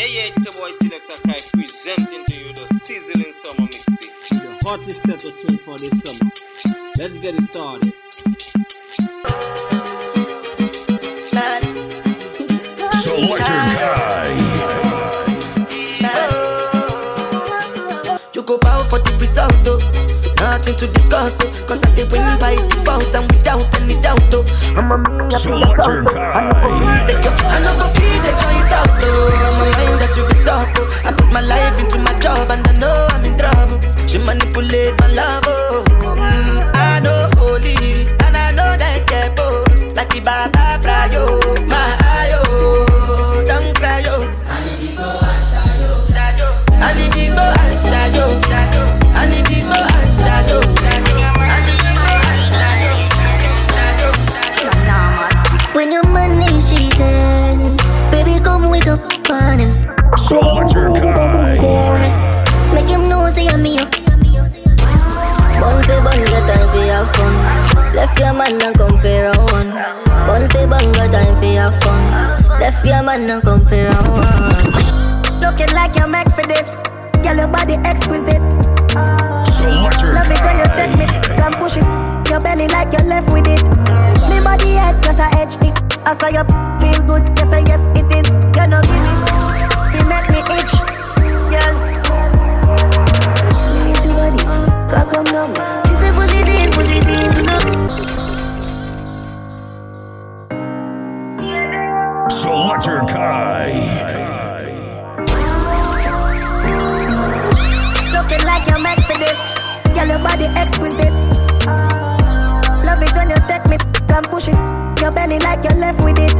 Yeah, yeah, it's your boy Selector Kai presenting to you the sizzling summer mixtape. The hottest set of tune for this summer. Let's get it started. Selector Kai. You go bow for the result, though. Nothing to discuss, oh. Cause I did win by default and without any doubt, oh. I'm a man, Selector Kai. I know go feed the choice I'm a mind that's you be talk, oh. I put my life into my job and I know I'm in trouble. She manipulate my love, oh. Mm, I know holy and I know that get both. Like the Baba man and come fi round. Bun fi bun, got time fi have fun. Left your man and come fi round. Looking like you're meant for this. Girl, your body exquisite. Selector Love it when you take me, come push it. Your belly like you're left with it. Me body head, cause I edge it. I saw you feel good, yes, I yes, it is. You know, give me, you make me itch. Girl, still into body, come, come, come. She said, push it in, push it in, you Selector Kai. Looking like you're meant for this. Girl, your body exquisite. Love it when you take me, come push it. Your belly like you're left with it.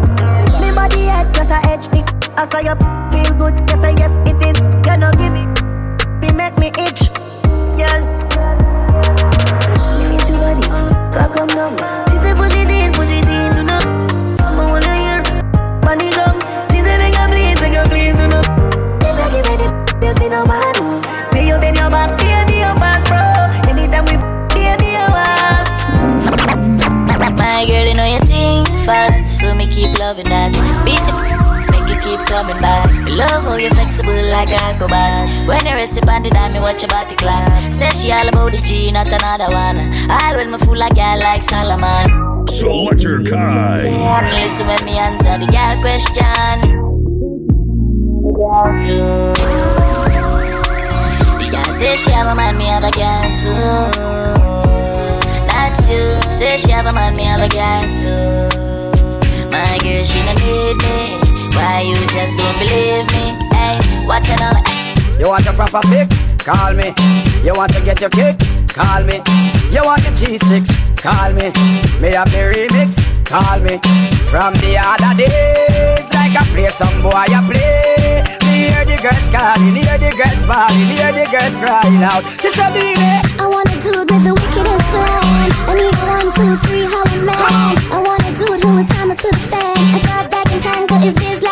Me body head, cause I edge it. I saw you feel good, yes, I yes, it is. You know, give me, be make me itch. Girl, still body, come, come, come. It, you no man. May you bend your back, baby, your pass, bro. Anytime we, baby, you are. My girl, you know you think fat, so me keep loving that. Beat it, make you keep coming back. Me love how you flexible like a acrobat. When you rest upon the dime, me watch your body clap. Say she all about the G, not another one. All when me fool like girl like Solomon. Selector Kai. Listen when me answer the girl question. Say she have a man, me have a girl too. That's you. Say she a man, me have a girl too. My girl, she don't need me. Why you just don't believe me? Hey, watch. Hey. You want a proper fix? Call me. You want to get your kicks? Call me. You want your cheese sticks? Call me. Me have the remix? Call me. From the other days, like I play some boy, I play. Hear the girls calling, hear the girls bawling, hear the girls crying out. She said, "Baby, I wanna do it with the wickedest sound. I need a one, two, three, how man. I wanna do it who would time it to the fan. I thought back and tangle his biz like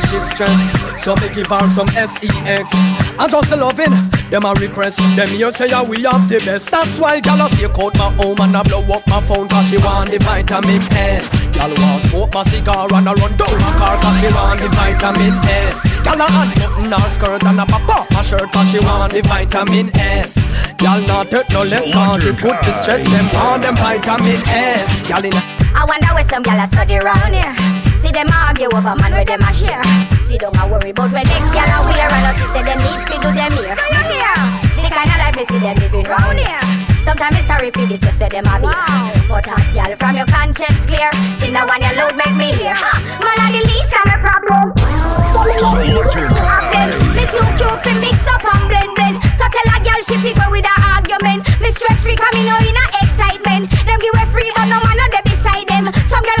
says she's stressed. So me give her some sex. And just loving, them a request. Them here say yeah, we have the best. That's why gal a stay out my home and I blow up my phone cause she want the vitamin S. Gal want smoke my cigar and I run down my car cause she want the vitamin S. Gal a unbutton her skirt and a pop off my shirt cause she want the vitamin S. Gal not take no less cause it put the stress them on them vitamin S. Gal in a I wonder where some gyal a study round here. See them argue over man where them a share. See don't a worry about where next gyal a wear. And us say them need me to do them here. You hear? The kind of life we see them living round here. Sometimes it's sorry for this just where them a be. But hot gyal from your conscience clear. See now when your load make me hear. Ha! Man I the least of the problem. Selector Kai. Me too cute fi mix up and blend blend. So tell a girl she fi go with a argument. Me stress free 'cause me know in a excitement. Them give way free but no man no dey beside them. Some girl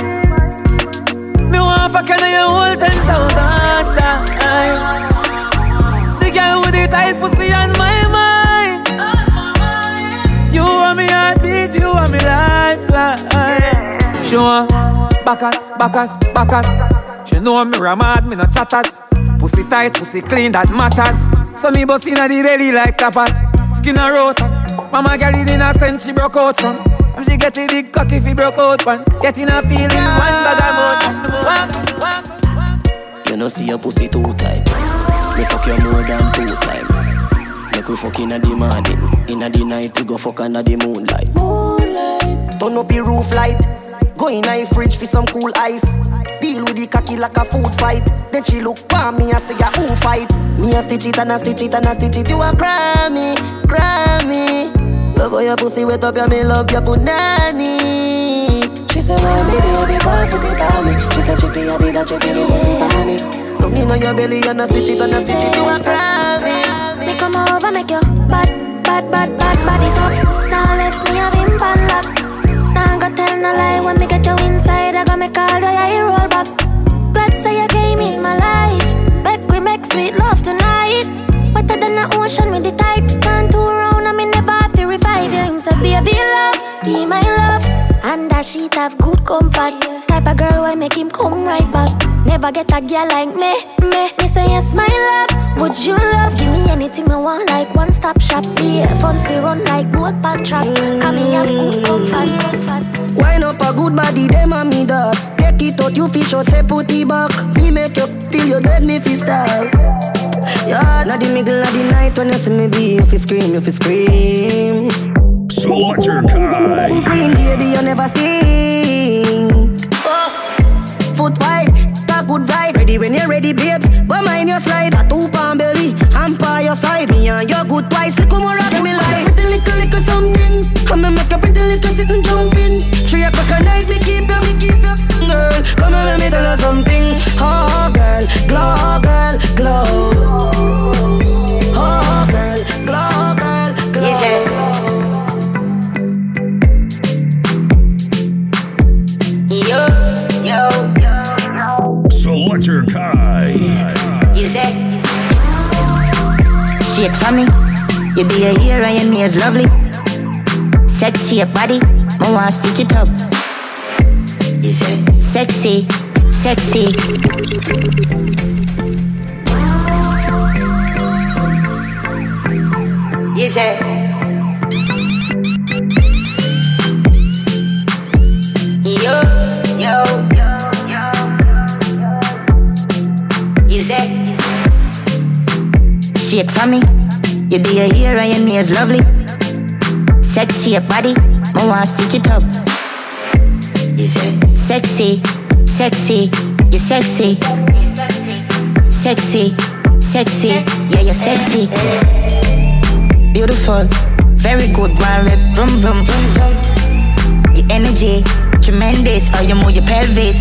Ten thousand times. The girl with the tight pussy on my mind. You want me heartbeat, you want me lifeline. She want backus, backus, backus. She know me ramad, me no chatters. Pussy tight, pussy clean, that matters. So me bust inna the belly like tapas. Skin a rota. Mama girl it in a sense she broke out from. And she get a big cock if he broke out one. Getting a feeling one bag of You know see your pussy two time. Me fuck you more than two time. Make we fuck inna the morning. Inna the night we go fuck under the moonlight. Moonlight. Turn up the roof light. Go in a fridge for some cool ice. Deal with the cocky like a food fight. Then she look for me and say, yeah, who fight? Me a stitch it and a stitch it and a stitch it. You a Grammy, Grammy. Love how your pussy wet up, yeah, me love your punani. She said, why baby, you be gone, put it on me. She said, chippy, I did a chippy, you pussy by me. Look in on your belly and a stitch it and a stitch it. You a Grammy. Me come over, make your bad, bad, bad, bad body up. Now left me a bim pan lock. Now go tell no lie when me get you inside. I go make all the eye roll back. Glad say you came in my life. Make we make sweet love tonight. Wetter than the ocean with the tide. Can't turn around Him love, be my love. And that sheet have good comfort. Type of girl why make him come right back. Never get a girl like me, me. Me say yes, my love. Would you love? Give me anything me want, like one stop shop. The funds we run like boat pan trap. Come me have good comfort, comfort. Wine up a good body, them and me dog. Take it out, you fish out, say put it back. Me make you till you dead, me fi style. Yeah, not the middle of the night when you see me be, you fi scream, you fi scream. Selector Kai. Baby, you never sting. Oh, foot wide, a good ride. Ready when you're ready, babes. But mind your slide, a two pound belly, by your side. Me and your good twice, You be a hero your nails lovely. Sexy your body I want stitch it up. You say Sexy, sexy. You say. Yo, yo, You say. Shake for me You be a hero and your nails lovely. Sexy your body I want stitch it up. You say Sexy, sexy You sexy. Sexy, sexy Yeah, you're sexy. Beautiful Very good, one left Vroom, vroom, vroom, vroom. Your energy Tremendous How you move your pelvis.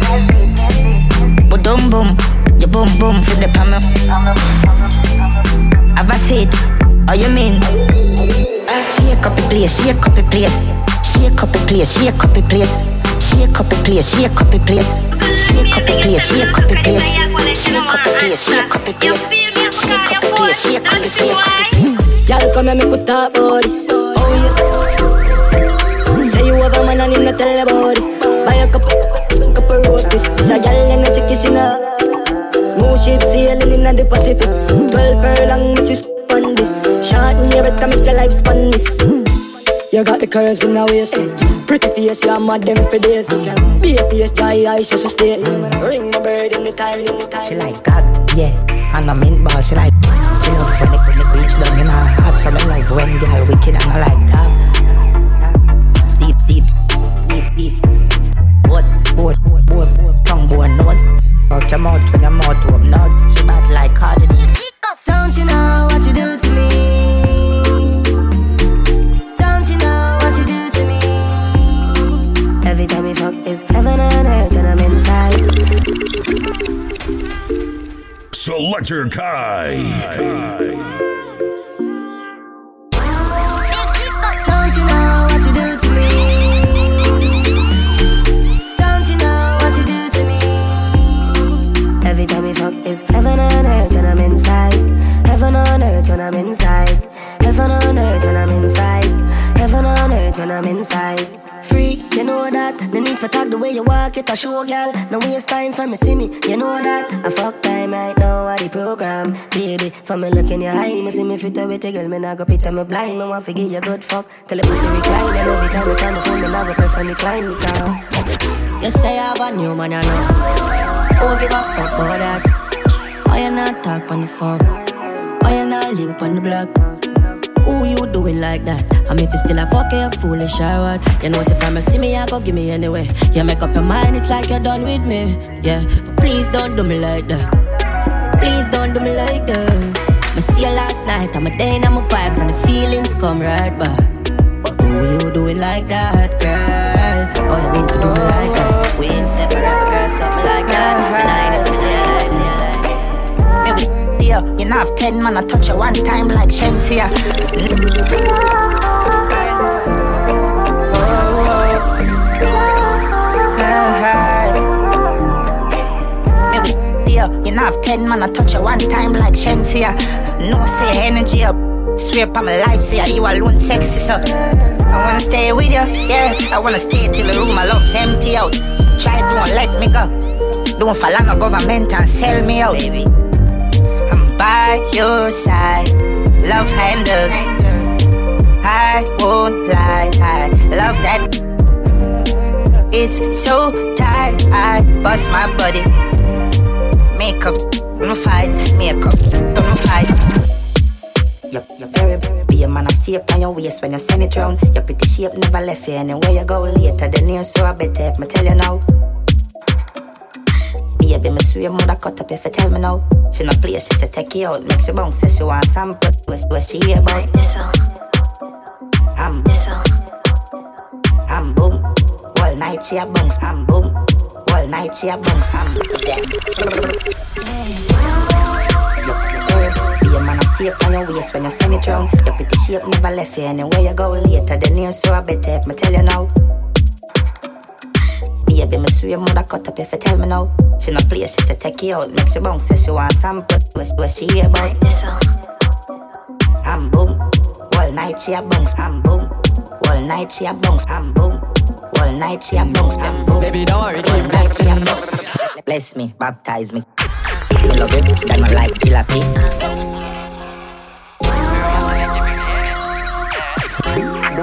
Boom boom Your boom boom for the palm Have a seat How you mean Shake up the place Shake up the place Shake up the place Shake up the place Shake up the place Shake up the place Shake up the place Shake up the place Shake up the place Shake up the place Shake up the place Shake up the place up Y'all come and make talk about this. Oh yeah. Say you have a man and him not tell about this. Buy a couple, couple rotis. This a gal and a sick kissing her. Smooth ship sailing in the Pacific. Twelve furlong, which is on this. Short in your better make your life span this. You got the curves in the waist Pretty face, you're mad them for days Be a face, dry eyes, just a stay Ring my bird in the tire, in the tire She like cock, yeah, and I'm in ball. She like, she love when it when it reach down in her heart. So me love when girl wicked and I like cock. Deep, deep, deep, deep. Boat, boat, boat, boat, boat, tongue, bone, nose. Out your mouth when your mouth open up. She bad like Cardi B. Don't you know do to do to me? Don't you know what you do to me Every time we fuck heaven on earth when I'm inside. Heaven on earth when I'm inside. Heaven on earth when I'm inside. Heaven on earth when I'm inside free, you know that. No need for talk the way you walk, it a show, girl. No waste time for me, see me, you know that. I fuck time right now, at the program. Baby, for me look in your eye, me see me fit with a girl, me nah go pit me blind. Me want to give you good fuck, till the pussy recline. And every time we turn the phone, me nah go press on the climb, me down. You say I have a new man, you know. Oh, give a fuck about that. Why you not talk on the phone? Why you not link on the block? Who you doing like that? I mean, if you still a fuck, you foolish or what? You know, if I'm a see me, I go give me anyway. You make up your mind, it's like you're done with me. Yeah, but please don't do me like that. Please don't do me like that. I see you last night, I'm a day and I'm a vibes, and the feelings come right back. Who you doing like that, girl? Oh, you mean to do like that? We ain't separate, girl, something like that. You. Know, have ten man, I touch you one time like Shensia. You know, have ten man, I touch you one time like Shensia. No say energy up. Swear up my life, say you alone sexy, so I wanna stay with you, yeah. I wanna stay till the room I love empty out. Try don't let me go. Don't fall on the government and sell me out, baby by your side. Love handles. I won't lie. I love that. It's so tight. I bust my body. Makeup, no fight. Makeup, no fight. You're very, very be a man. Stay up on your waist when you send it round. Your pretty shape never left you anywhere you go later. The news so I better if me tell you now. Baby, me swear mother cut up if you tell me now. She no place, she say take you out. Make she bounce, say she want sample. Where, where she about? I'm, I'm boom. All night she a bounce, I'm boom. All night she a bounce, I'm yeah. Be a man, I stay on your waist when you send it round. Your pretty shape never left you anywhere you go later. The news so I better if me tell you now. Baby, me swear mother cut up if you tell me now. She no place, she say take you out, make she bounce, say she want sample. Where, where she hear about? I'm uh. boom. All night she a bounce, I'm boom. All night she a bounce, I'm boom. All night she a bounce, I'm boom. Baby, don't worry, keep blessing. Bless me, baptize me. Me love you, that I like jalapeno.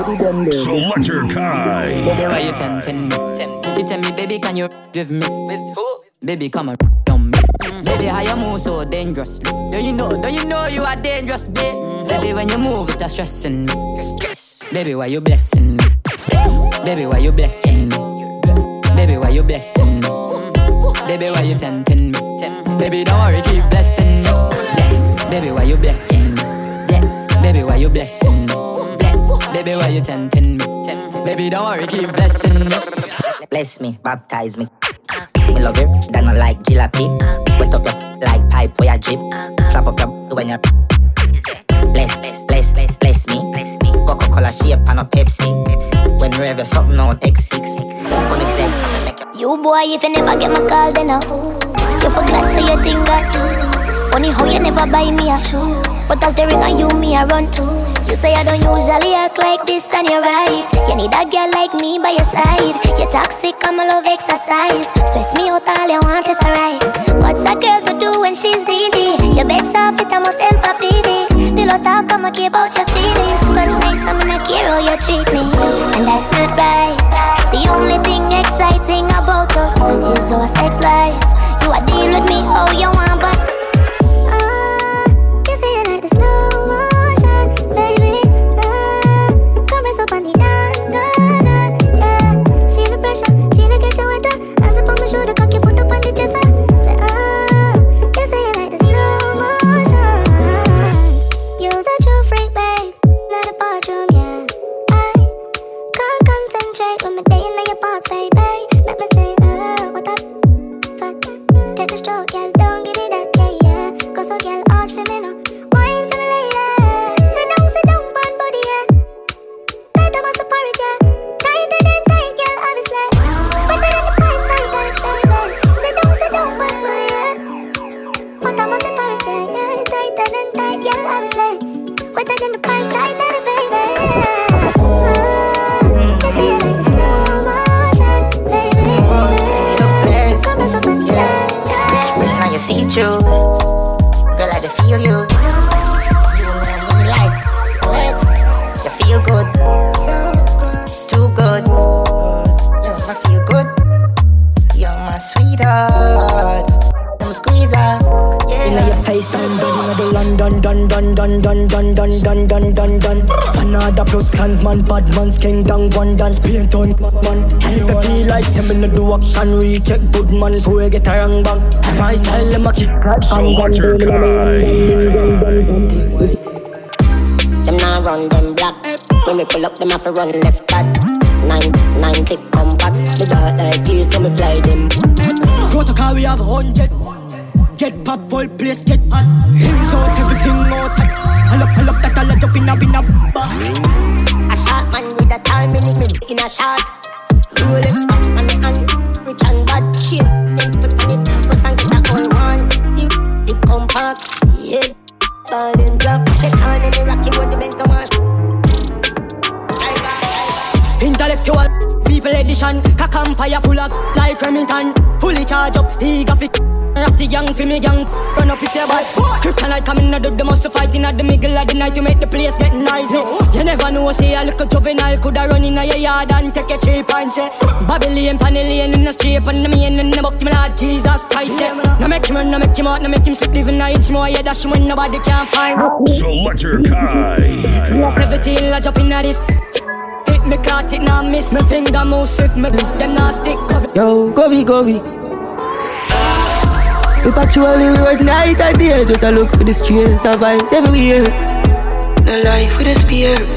Selector Kai. Why you tempting me? She tell me, baby, can you give me? With who? Baby, come on, on me. Baby, how you move so dangerously? Do you know? Do you know you are dangerous, babe? Baby, when you move, it's stressing me. Baby, why you blessing me? Baby, why you blessing me? Baby, why you blessing me? Baby, why you tempting me? Baby, don't worry, keep blessing me. Baby, why you blessing me? Baby, why you blessing me? Baby, why you tempting me? Baby, don't worry, keep blessing me. Bless me, baptize me. Me love you, then I like jalopy. Wet up your like pipe where you drip. Slap up your when you bless, bless, bless, bless, bless me. Coca-Cola shape and a Pepsi. When you have something on X6. You boy, if you never get my call, then I You forgot so you think that Funny how you never buy me a shoe But as the ring on you, me I run to you say I don't usually act like this, and you're right. You need a girl like me by your side. You're toxic, I'm a love exercise. Stress me out, all you want is alright. What's a girl to do when she's needy? Your bed's soft, it almost empathy. Pillow talk, I'ma keep out your feelings. Touch nice, I'm gonna care how you treat me. And that's not right. The only thing exciting about us is our sex life. You are deal with me how you want, but man, bad man's king down one dance paint on man. And if you feel like send me do action, we check good man, so we get a wrong bang. My style, them a kick right Selector Kai. Them now run them black. When we pull up, them have to run left that. Nine, nine click come back. The dark like this, so me fly them. Protocol, we have a hundred. Get pop, whole place get hot. Hymns out, everything out. Pull up, pull up, that all a jump in a bin a shot man with a time in the in a shots. Rolex watch on me hand, rich and bad shit. Then put on it, press and get a whole one. It compact, head ball and drop. The can in the rocky with the Benz no people edition, cock empire full up like Remington. Fully charge up, he got fit. Ratty gang for me gang. Run up if you're bad. Kryptonite coming out the muscle fighting at the middle of the night. To make the place get noisy. You never know say a little juvenile Coulda run in your yard and take a cheap and say Babylon, Panellian in the street And the main in the book, my Lord Jesus Christ yeah. No make him run, no make him out, no make him sleep Living a inch more, yeah that's when nobody can find. Selector Kai Everything I jump in at this me, caught it, now miss. Me finger move swift, me them not stick cover. Yo, Govy, Govy. We patrol the road night and day Just a look for the streets of ice everywhere The life with a spear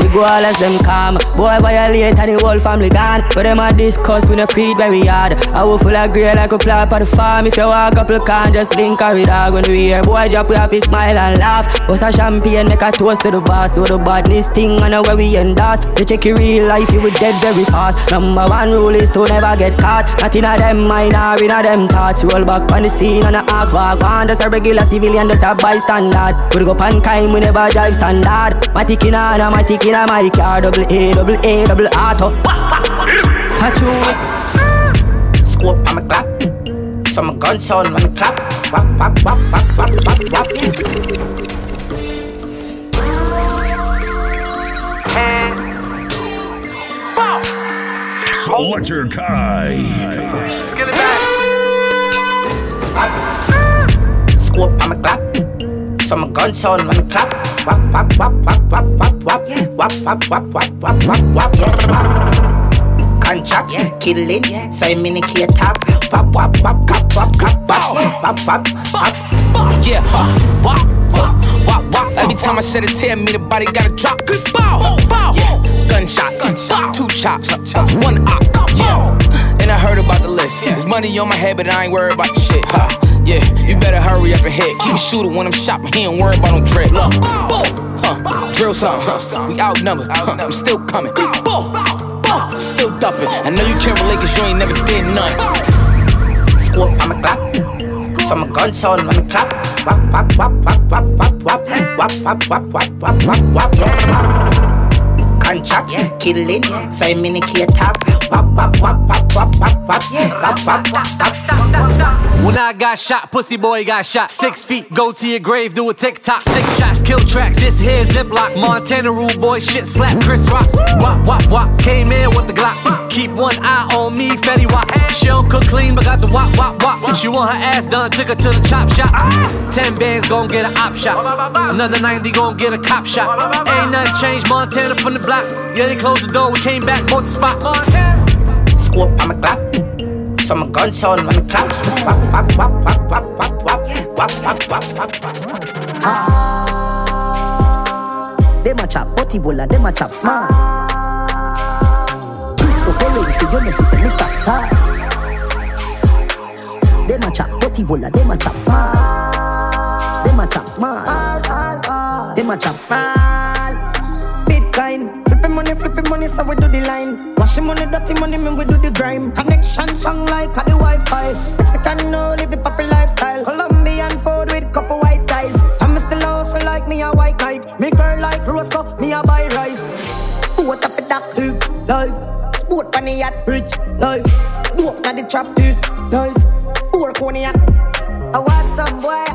we go all as them calm. Boy violate and the whole family gone. But them a discuss we no feed where we hard. I will full of grey like a flap on the farm. If you walk couple can just link a dog when we hear. Boy drop we have to smile and laugh. Bust a champagne, make a toast to the boss. Do the badness thing and know where we endorse. They check your real life, you will dead very fast. Number one rule is to never get caught. Not in a them mind or in a them thoughts. Roll back on the scene and a act walk on. Just a regular civilian, just a bystander. We go pan time, we never drive standard. My ticking on, my ticking in a my car, double A, double A, double auto. Scope on my clap, so my gun sound when I clap. Wap wap wap wap wap wap wap. Selector Kai. Get it back. Scope on my clap, so my gun sound when I clap wap wap wap wap wap wap wap wap wap wap wap wap wap wap yeah. Contract, yeah. killing, yeah. so a key top. Wap wap wap wap wap wap wap wap wap wap. Yeah, huh. wap wap wap wap. Every time I shed a tear, me the body gotta drop. Good bow, bow, yeah. Gunshot, gunshot, two chops, one op, yeah. And I heard about the list. There's money on my head, but I ain't worried about the shit, huh? Yeah, you better hurry up and hit. Keep shooting when I'm shopping. He ain't worried about no dread. Look, boom, huh? Drill something, huh? We outnumbered, huh? I'm still coming. Boom, boom, still dumping. I know you can't relate cause you ain't never did none. Scope on my clock. So my gun sound on the clock. Wap, wap, wap, wap, wap, wap, wap. Wap, wap, wap, wap, wap, wap, wap. Contract, killing, so I'm in a key top. When I got shot, pussy boy got shot. Six feet, go to your grave, do a TikTok. Six shots, kill tracks. This here Ziploc. Montana rule boy shit, slap Chris Rock. Wop, wop, wop. Came in with the Glock. Keep one eye on me, Fetty Wap. She don't cook clean, but got the wop, wop, wop. She want her ass done, took her to the chop shop. Ten bands gon' get an op shot. Another 90 gon' get a cop shot. Ain't nothing changed, Montana from the block. Yeah, they closed the door, we came back, bought the spot. Scope on my Glock. So my gun sound when the clock wap wap wap wap wap wap wap wap wap wap wap wap. Ah, them a chop body bola, them a chop smart. Cryptocurrency, you know, say Mr. Star. Them a chop body bola, them a chop smart. Them a chop smart. Them a chop smart. Bitcoin, flipping money, flipping money, so we do the line. Washing money, dirty money, man, we do the grime. Connection strong like a the Wi-Fi. Mexican no live the poppy lifestyle. Colombian food with couple white ties. I'm still also like me a white knight. Me girl like active life. Sport on the yacht, rich life. Dope na the trap is nice. Four cognac. I want some boy.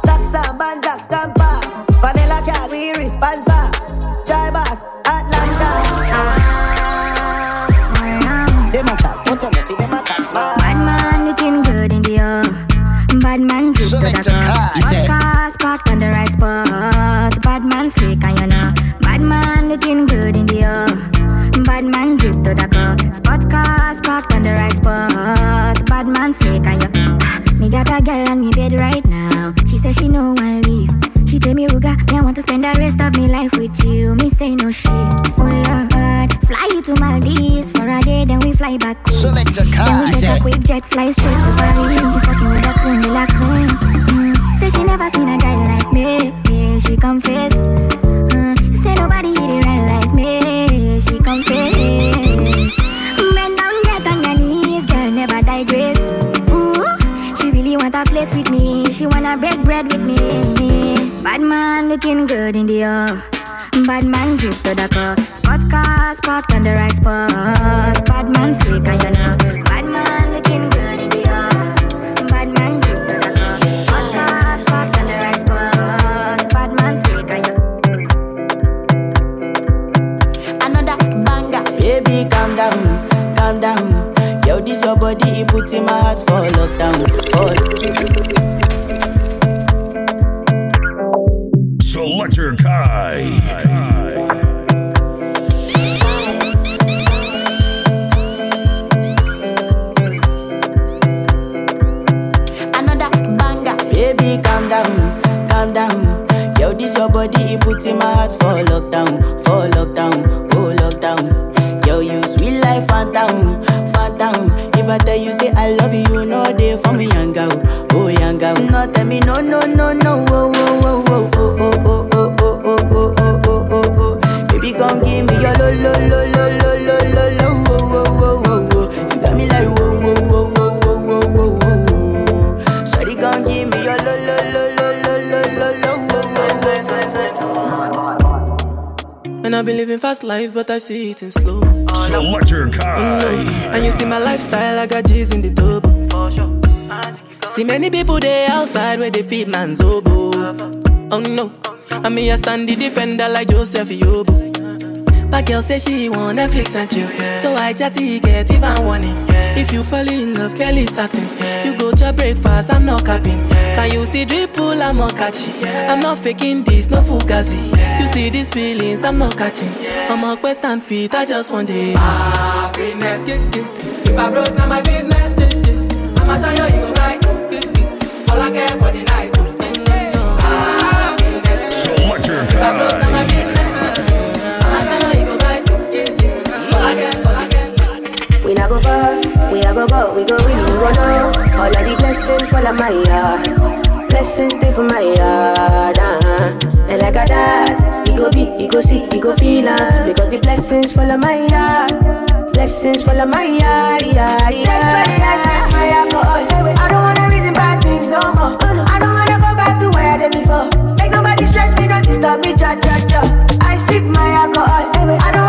Stop some bands, scamper. Vanilla cat, we responsible. Dry boss, Atlanta. Ah. Them a chat, don't tell me, see them a chat smart. Bad man looking good in the air. Bad man drip to the car. Hot cars parked on the right spot. Bad man slick and you know. Bad man looking good in the air. Bad man drip to the car. Spot cars parked on the right spot. Bad man slick and you. Ah, me got a girl on me bed right now. She says she know I leave. Rest of me life with you. Me say no shit. Oh Lord, fly you to Maldives for a day, then we fly back home. Select a car. Then we take a quick jet, fly straight to Paris. You fucking with that queen, like. Mm. Say she never seen a looking good in the air. Bad man drip to the car. Spot cars parked on the right spot. Bad man slick and you know. Bad man looking good in the air. Bad man drip to the car. Spot cars parked on the right spot. Bad man slick and you Another banger. Baby, calm down, calm down. Yo, this your body, it puts in my heart And I've been living fast life, but I see it in slow. Selector Kai. And you see my lifestyle, I got G's in the double. See many people there outside where they feed man's oboe. Oh no, I me I stand the defender like Joseph Yobo. But girl say she want Netflix and chill, so I chatty get even warning. If you fall in love, Kelly satin. You go to breakfast, I'm not capping. Can you see dripple? I'm not catchy. I'm not faking this, no fugazi. You see these feelings, I'm not catching. I'm a quest and feet, I just want it. Happiness. If I broke, now my business. Eh, eh, I'ma show you, you go right. All I go go, we go we go know. All of the blessings fall on my yard, blessings stay for my yard. Uh-huh. And like a dad, he go be, he go see, he go feel uh, because the blessings fall on my yard, blessings fall on my yard. Yeah, yeah. That's why I set my alcohol. I don't wanna reason bad things no more. I don't wanna go back to where I did before. Make nobody stress me, don't disturb me, cha cha cha. I sip my alcohol. I don't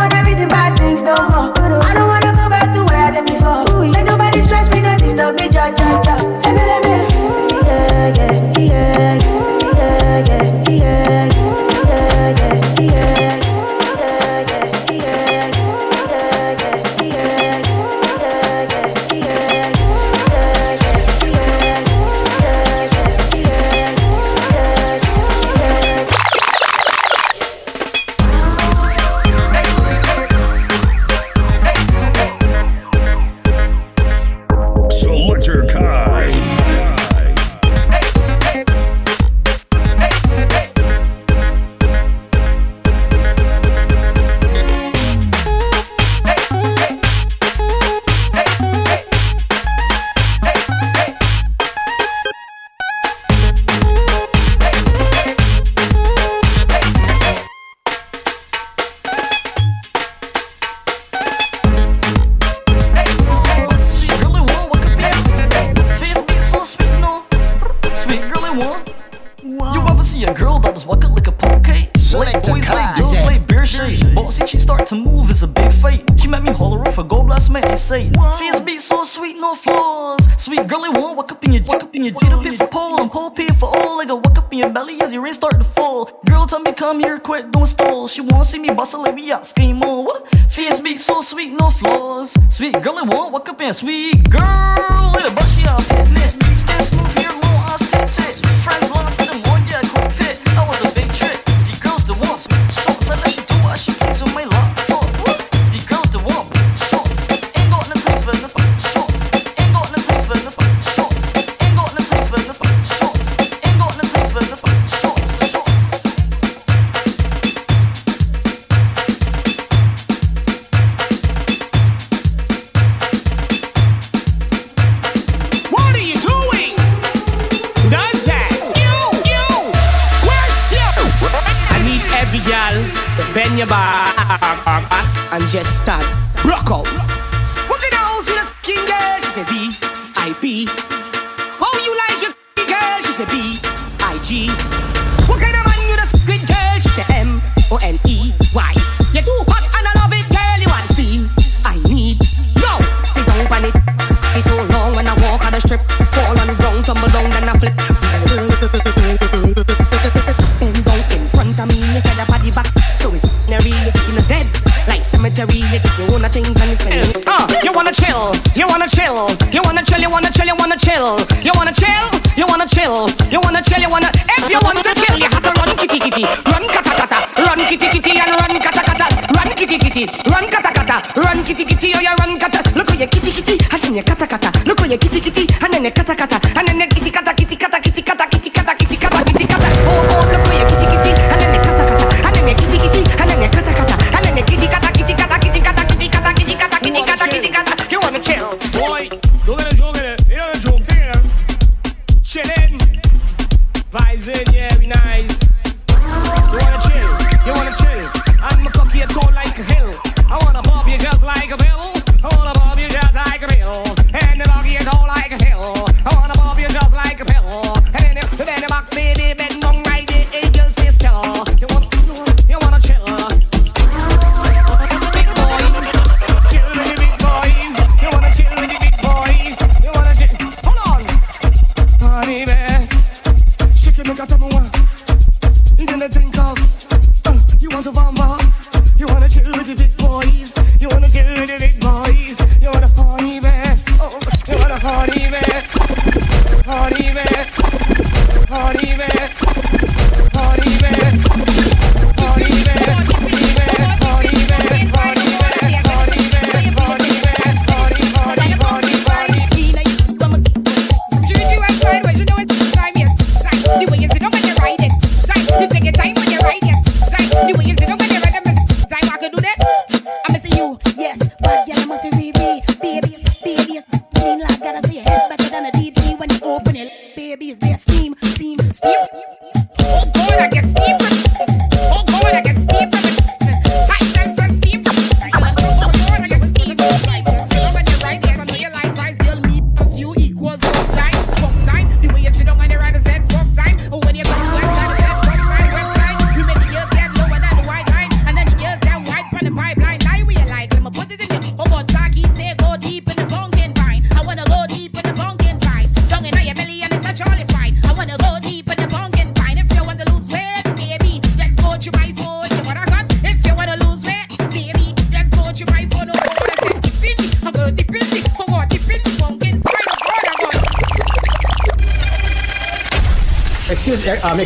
sweet girl. Your back and just start rock out. What can I see the skin girl? She said V I P. How you like your girl? She said B I G. What kind of man you the squid girl? She said M O N E chill, you wanna chill, you wanna chill, you wanna chill, you wanna. If you want to chill, you have to run kitty kitty, run kata kata, run kitty kitty and run kata kata, run kitty kitty, run kata kata, run kitty kitty, oh you run kata. Look at your kitty kitty, and then you kata kata. Look at your kitty kitty, and then you kata kata, uh, you want to bamba, you wanna chill with the big boys, you wanna chill with the big boys, you wanna party man, oh, you wanna party man,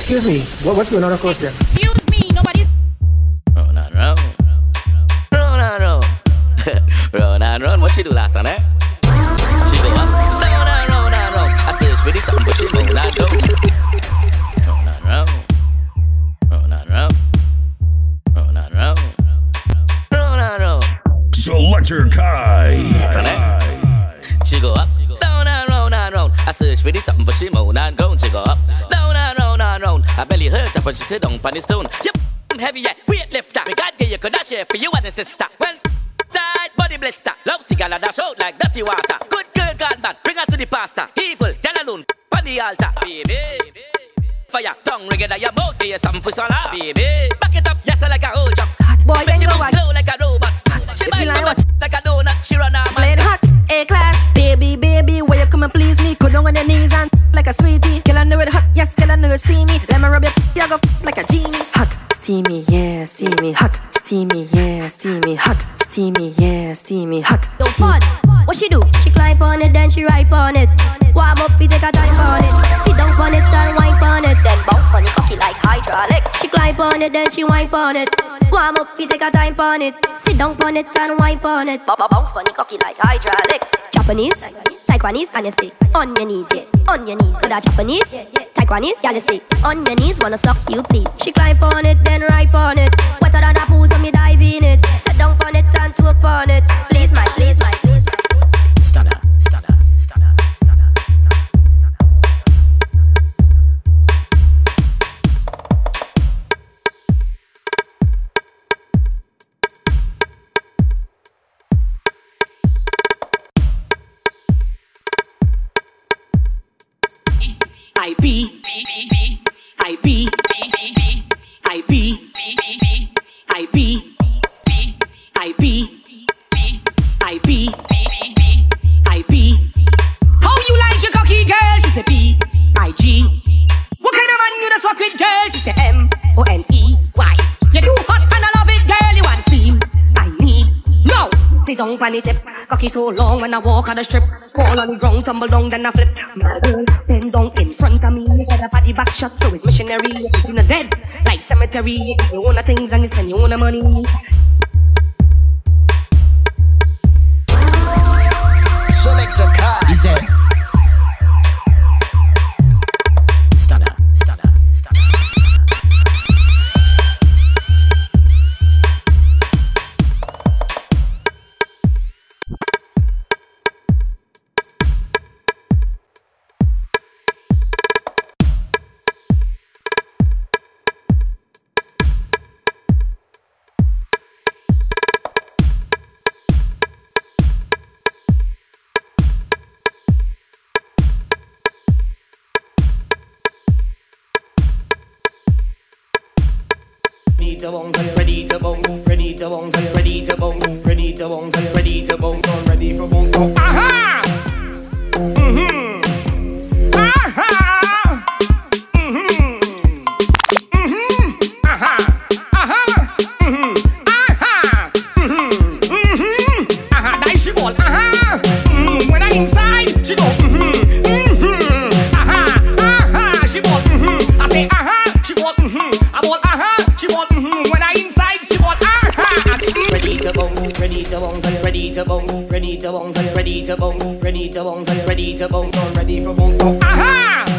Excuse, um, me. What, what's going on across there? Excuse me, nobody's. Run and run. Run and run. run and run. What she do last time, eh? She go up, down and round and round. I search for this something, but she round and down. Run and run. Run and run. Run and run. Run and run. Selector Kai. She go up, down and round and round. I search for this something, but she moan and groan. She go up, I belly hurt up when she sit down on the stone. Yep, I'm heavy yet, weight lifter. Me God you could dash here for you and the sister. Well, tight body blister. Love see cigar dash out like dirty water. Good girl gone bad, bring her to the pastor. Evil, girl alone, on the altar. Baby, fire, tongue ring it at your mouth. Give you something for swallow. Baby, back it up, yes I like a whole jump. When ain't she go slow like a robot. Hot. She bite like my what? like a donut. She run her Play man. it hot, A class. Baby, baby, where you come and please me? Go down on your knees and like a sweetie. Yes, kill under it steamy. Let me rub your you go like a genie. Hot, steamy, yeah, steamy. Hot, steamy, yeah, steamy. Hot, steamy, yeah, steamy. Hot, Yo, fun. What she do? She climb on it, then she ride on it. Warm up, fi take a time on it. Sit down on it and wine on it. Then bounce on it, cocky like hydraulics. She climb on it, then she wine on it. Warm up, fi take a time on it. Sit down on it and wine on it. Ba- ba- Bounce on it, cocky like hydraulics. Japanese, Taiwanese, and you stay on your knees, yeah, on your knees. With a Japanese, Taiwanese, yeah, on your knees. Wanna suck you, please. She climb on it, then ride on it. Wetter than a pool, me dive in it. Sit down on it and twerk on it. Please, my, please, my, please, my. Stunner, stunner. I be, I be, I be, I be, I be, I be, I be. How you like your cocky girl? She say B, I G. What kind of man you just fuck with girl? She say M, O N E, Y. You too hot and I love it, girl. You want steam? I need no. Sit down the tip, cocky so long when I walk on the strip. Fall on the ground, tumble down, then I flip. My girl, bend down in front of me. You get a body back shot, so it's missionary. It's in the dead, cemetery. You own the things and you spend your own money. Selector Kai. Is it? To bounce, ready to bounce, ready to bounce, ready to bounce, ready to bounce, so ready for bounce. Aha!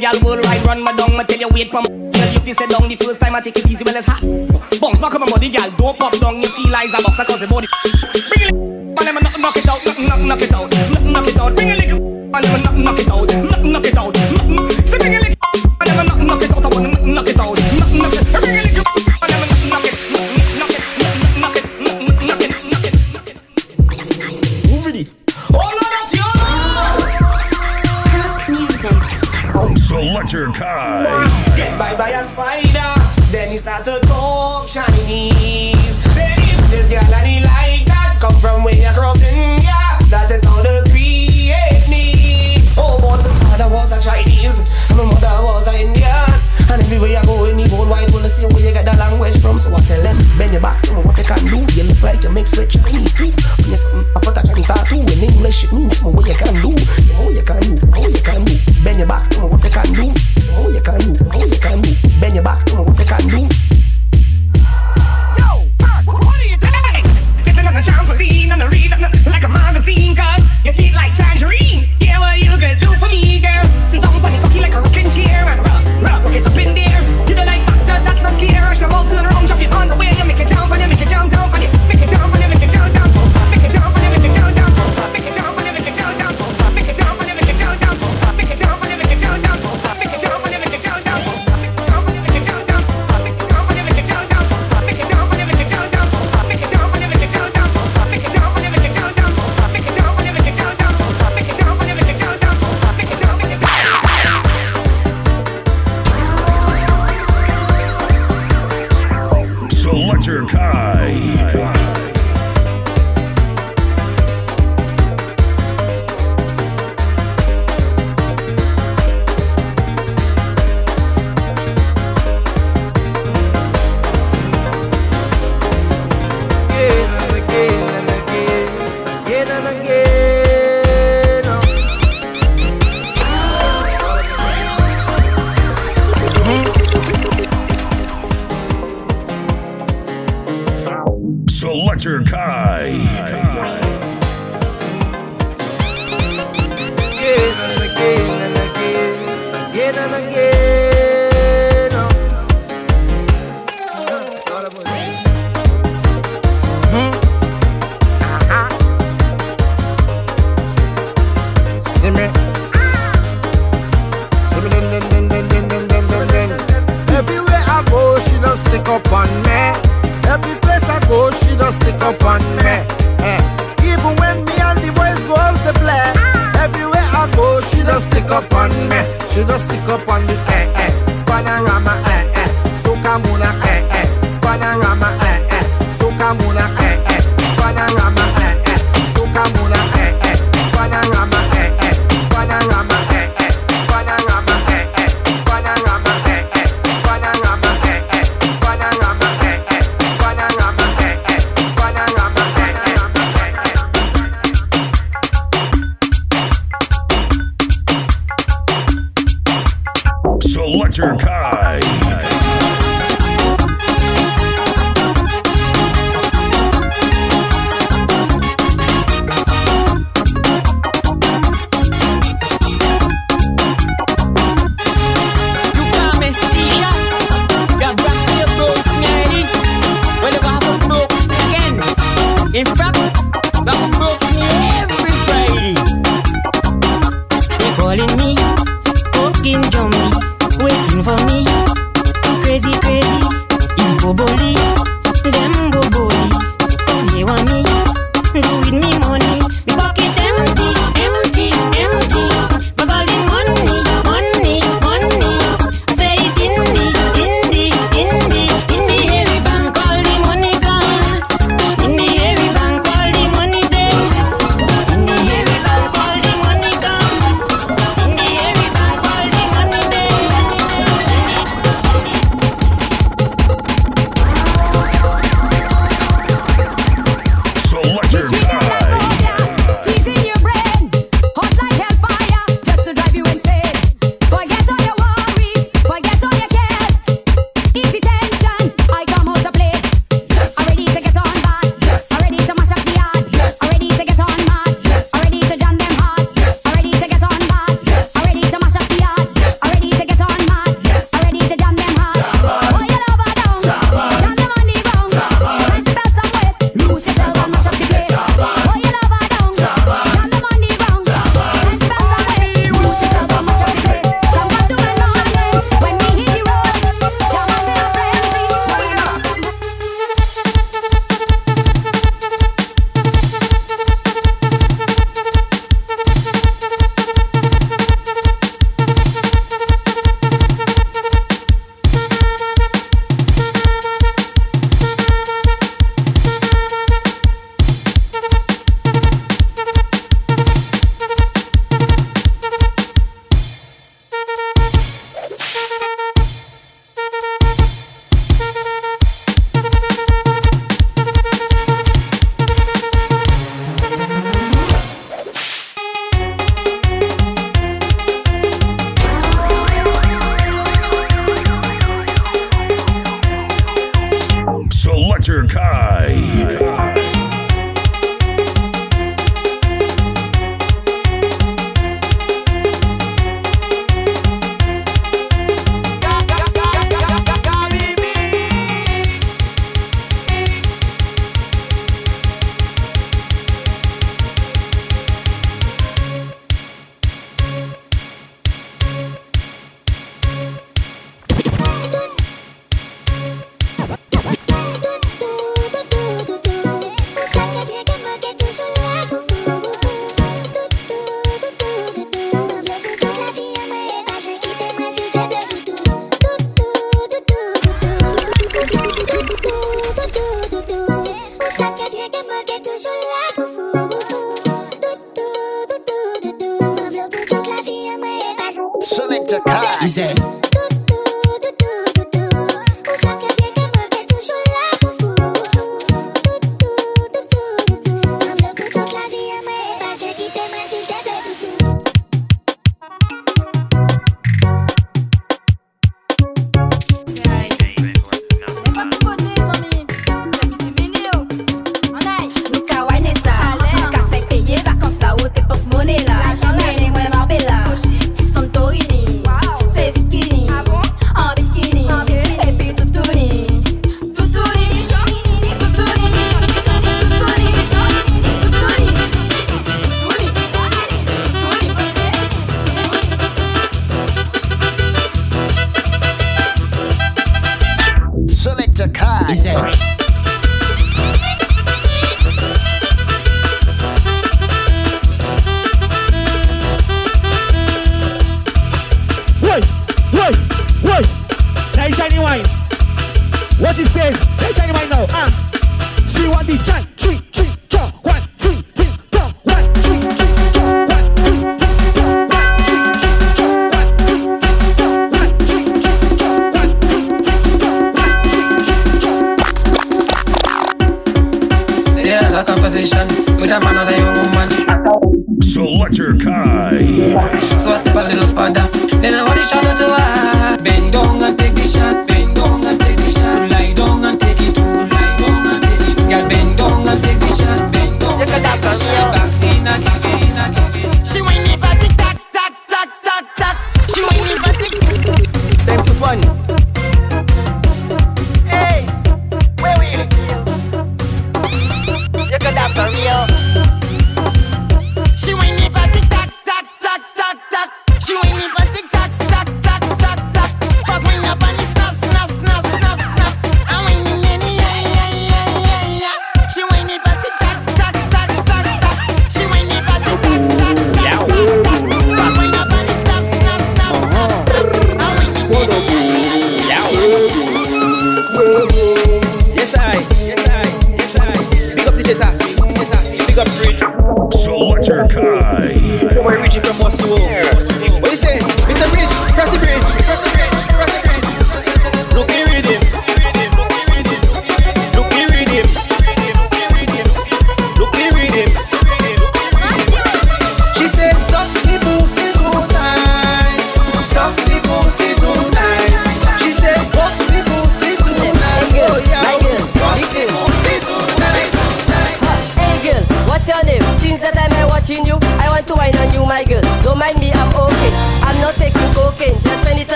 gal worldwide run my down, I tell you wait for Tell you fi sit down the first time I take it easy, well it's hot. Bounce back on my body, gal, don't pop down, you feel eyes a box, I cause the body. Bring it, man, I never knock, it out, knock, knock, knock it out. Knock, knock it out, bring it, man, I never knock, knock it out. that shit mean to me you got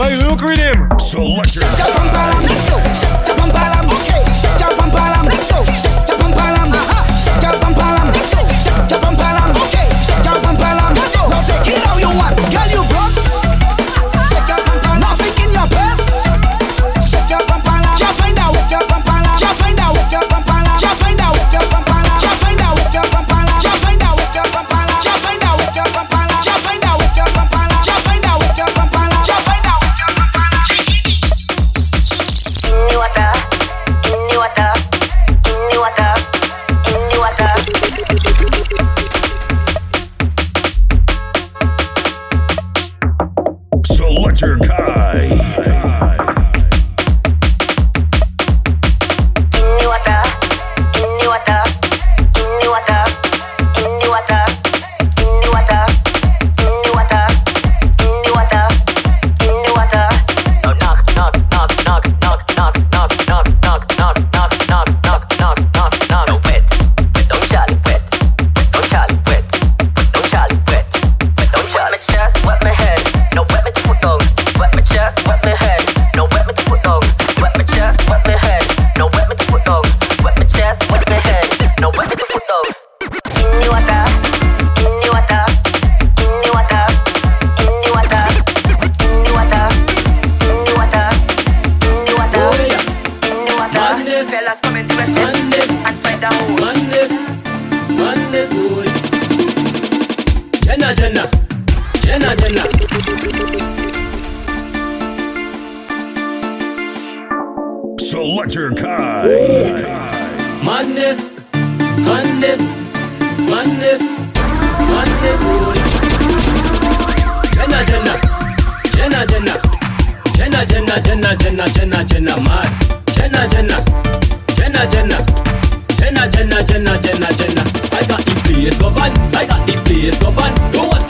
By Luke Rhythm. Selection. Shut the bumper, I'm Jenna, Jenna. Selector Kai. Jenna, Jenna, Jenna, Jenna, Jenna, Jenna, Jenna, Jenna, Jenna, Jenna. Jenna, Jenna, Jenna, Jenna, Jenna, Jenna, Jenna, Jenna, Jenna. I got the place governed. I got the place governed. No one.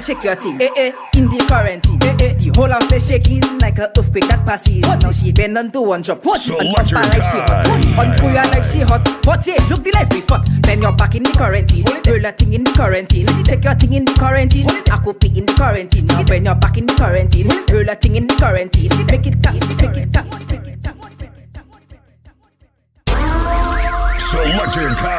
and shake your thing. Eh eh, in the quarantine. Eh eh, the whole house is shaking like a earthquake that passes. What? Now she bend on to one drop. What? So and pump her like she hot. What? On Kuya like she hot. But yeah, look the life report. Then you're back in the quarantine. Roll a thing in the quarantine. Check your thing in the quarantine. I go pick in the quarantine. Now when you're back in the quarantine. Roll a thing in the quarantine. Make it cut, make it cut. Selector Kai.